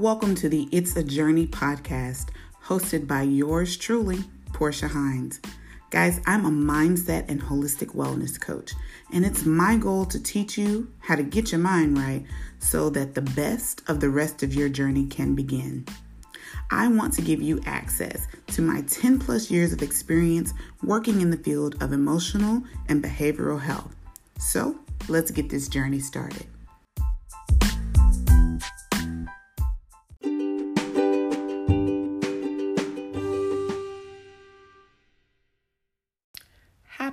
Welcome to the It's a Journey podcast, hosted by yours truly, Portia Hines. Guys, I'm a mindset and holistic wellness coach, and it's my goal to teach you how to get your mind right so that the best of the rest of your journey can begin. I want to give you access to my 10 plus years of experience working in the field of emotional and behavioral health. So let's get this journey started.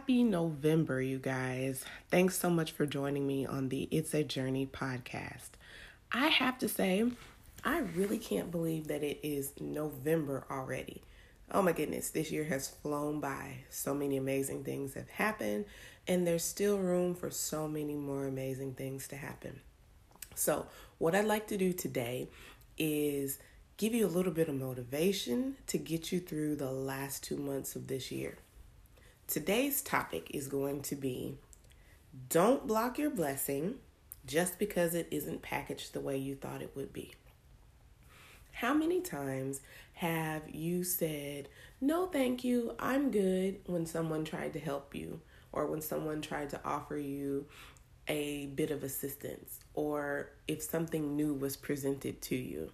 Happy November, you guys. Thanks so much for joining me on the It's a Journey podcast. I have to say, I really can't believe that it is November already. Oh my goodness, this year has flown by. So many amazing things have happened, and there's still room for so many more amazing things to happen. So, what I'd like to do today is give you a little bit of motivation to get you through the last two months of this year. Today's topic is going to be don't block your blessing just because it isn't packaged the way you thought it would be. How many times have you said, No, thank you, I'm good, when someone tried to help you or when someone tried to offer you a bit of assistance or if something new was presented to you?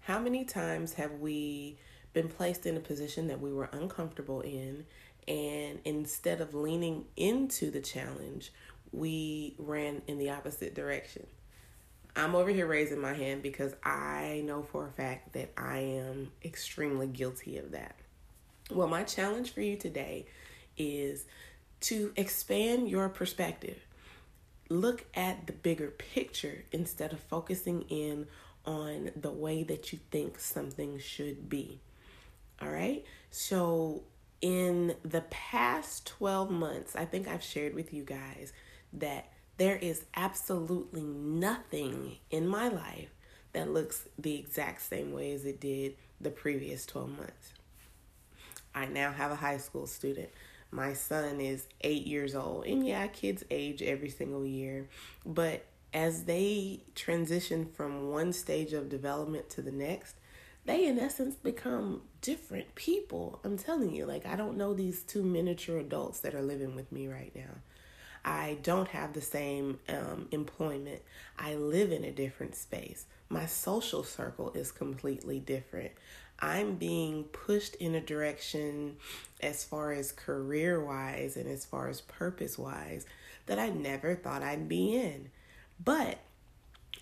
How many times have we been placed in a position that we were uncomfortable in and instead of leaning into the challenge, we ran in the opposite direction. I'm over here raising my hand because I know for a fact that I am extremely guilty of that. Well, my challenge for you today is to expand your perspective. Look at the bigger picture instead of focusing in on the way that you think something should be. All right? So, in the past 12 months, I think I've shared with you guys that there is absolutely nothing in my life that looks the exact same way as it did the previous 12 months. I now have a high school student. My son is eight years old. And yeah, kids age every single year. But as they transition from one stage of development to the next, they in essence become different people. I'm telling you, like, I don't know these two miniature adults that are living with me right now. I don't have the same um, employment. I live in a different space. My social circle is completely different. I'm being pushed in a direction as far as career wise and as far as purpose wise that I never thought I'd be in. But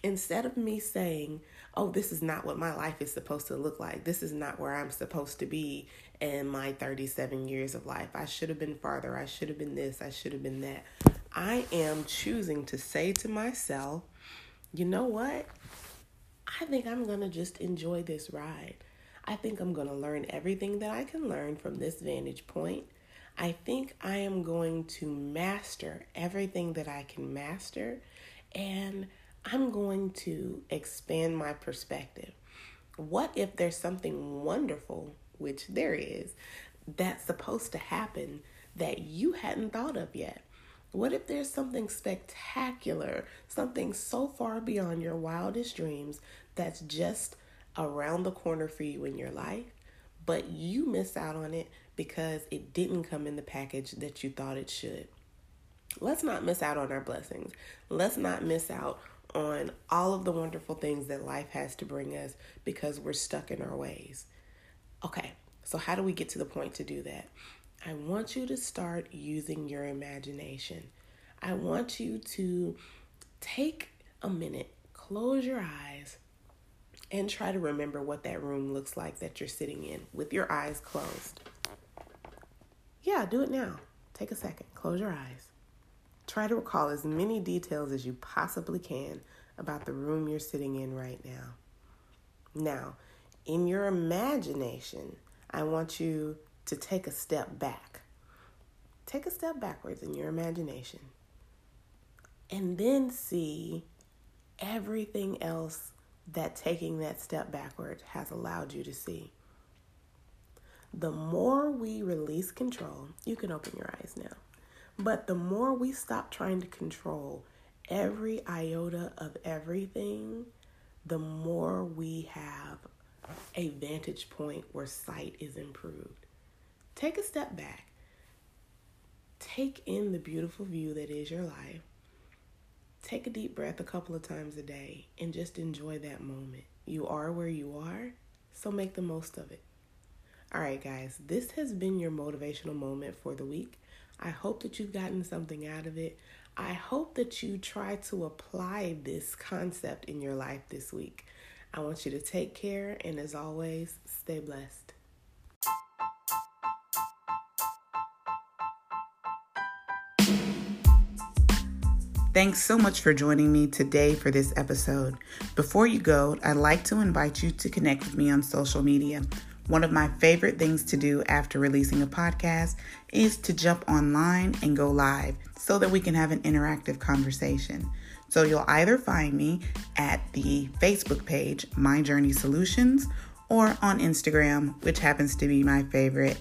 instead of me saying, oh, this is not what my life is supposed to look like, this is not where I'm supposed to be in my 37 years of life, I should have been farther, I should have been this, I should have been that. I am choosing to say to myself, you know what? I think I'm going to just enjoy this ride. I think I'm going to learn everything that I can learn from this vantage point. I think I am going to master everything that I can master. And I'm going to expand my perspective. What if there's something wonderful, which there is, that's supposed to happen that you hadn't thought of yet? What if there's something spectacular, something so far beyond your wildest dreams that's just around the corner for you in your life, but you miss out on it because it didn't come in the package that you thought it should? Let's not miss out on our blessings. Let's not miss out on all of the wonderful things that life has to bring us because we're stuck in our ways. Okay, so how do we get to the point to do that? I want you to start using your imagination. I want you to take a minute, close your eyes, and try to remember what that room looks like that you're sitting in with your eyes closed. Yeah, do it now. Take a second, close your eyes. Try to recall as many details as you possibly can about the room you're sitting in right now. Now, in your imagination, I want you to take a step back. Take a step backwards in your imagination. And then see everything else that taking that step backward has allowed you to see. The more we release control, you can open your eyes now. But the more we stop trying to control every iota of everything, the more we have a vantage point where sight is improved. Take a step back. Take in the beautiful view that is your life. Take a deep breath a couple of times a day and just enjoy that moment. You are where you are, so make the most of it. All right, guys, this has been your motivational moment for the week. I hope that you've gotten something out of it. I hope that you try to apply this concept in your life this week. I want you to take care, and as always, stay blessed. Thanks so much for joining me today for this episode. Before you go, I'd like to invite you to connect with me on social media. One of my favorite things to do after releasing a podcast is to jump online and go live so that we can have an interactive conversation. So you'll either find me at the Facebook page, My Journey Solutions, or on Instagram, which happens to be my favorite,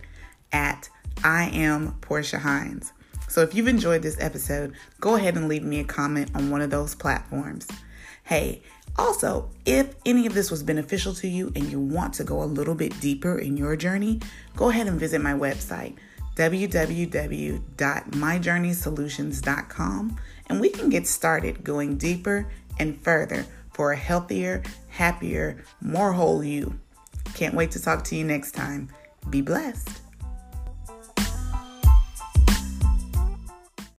at I am Portia Hines. So if you've enjoyed this episode, go ahead and leave me a comment on one of those platforms. Hey, also, if any of this was beneficial to you and you want to go a little bit deeper in your journey, go ahead and visit my website, www.myjourneysolutions.com, and we can get started going deeper and further for a healthier, happier, more whole you. Can't wait to talk to you next time. Be blessed.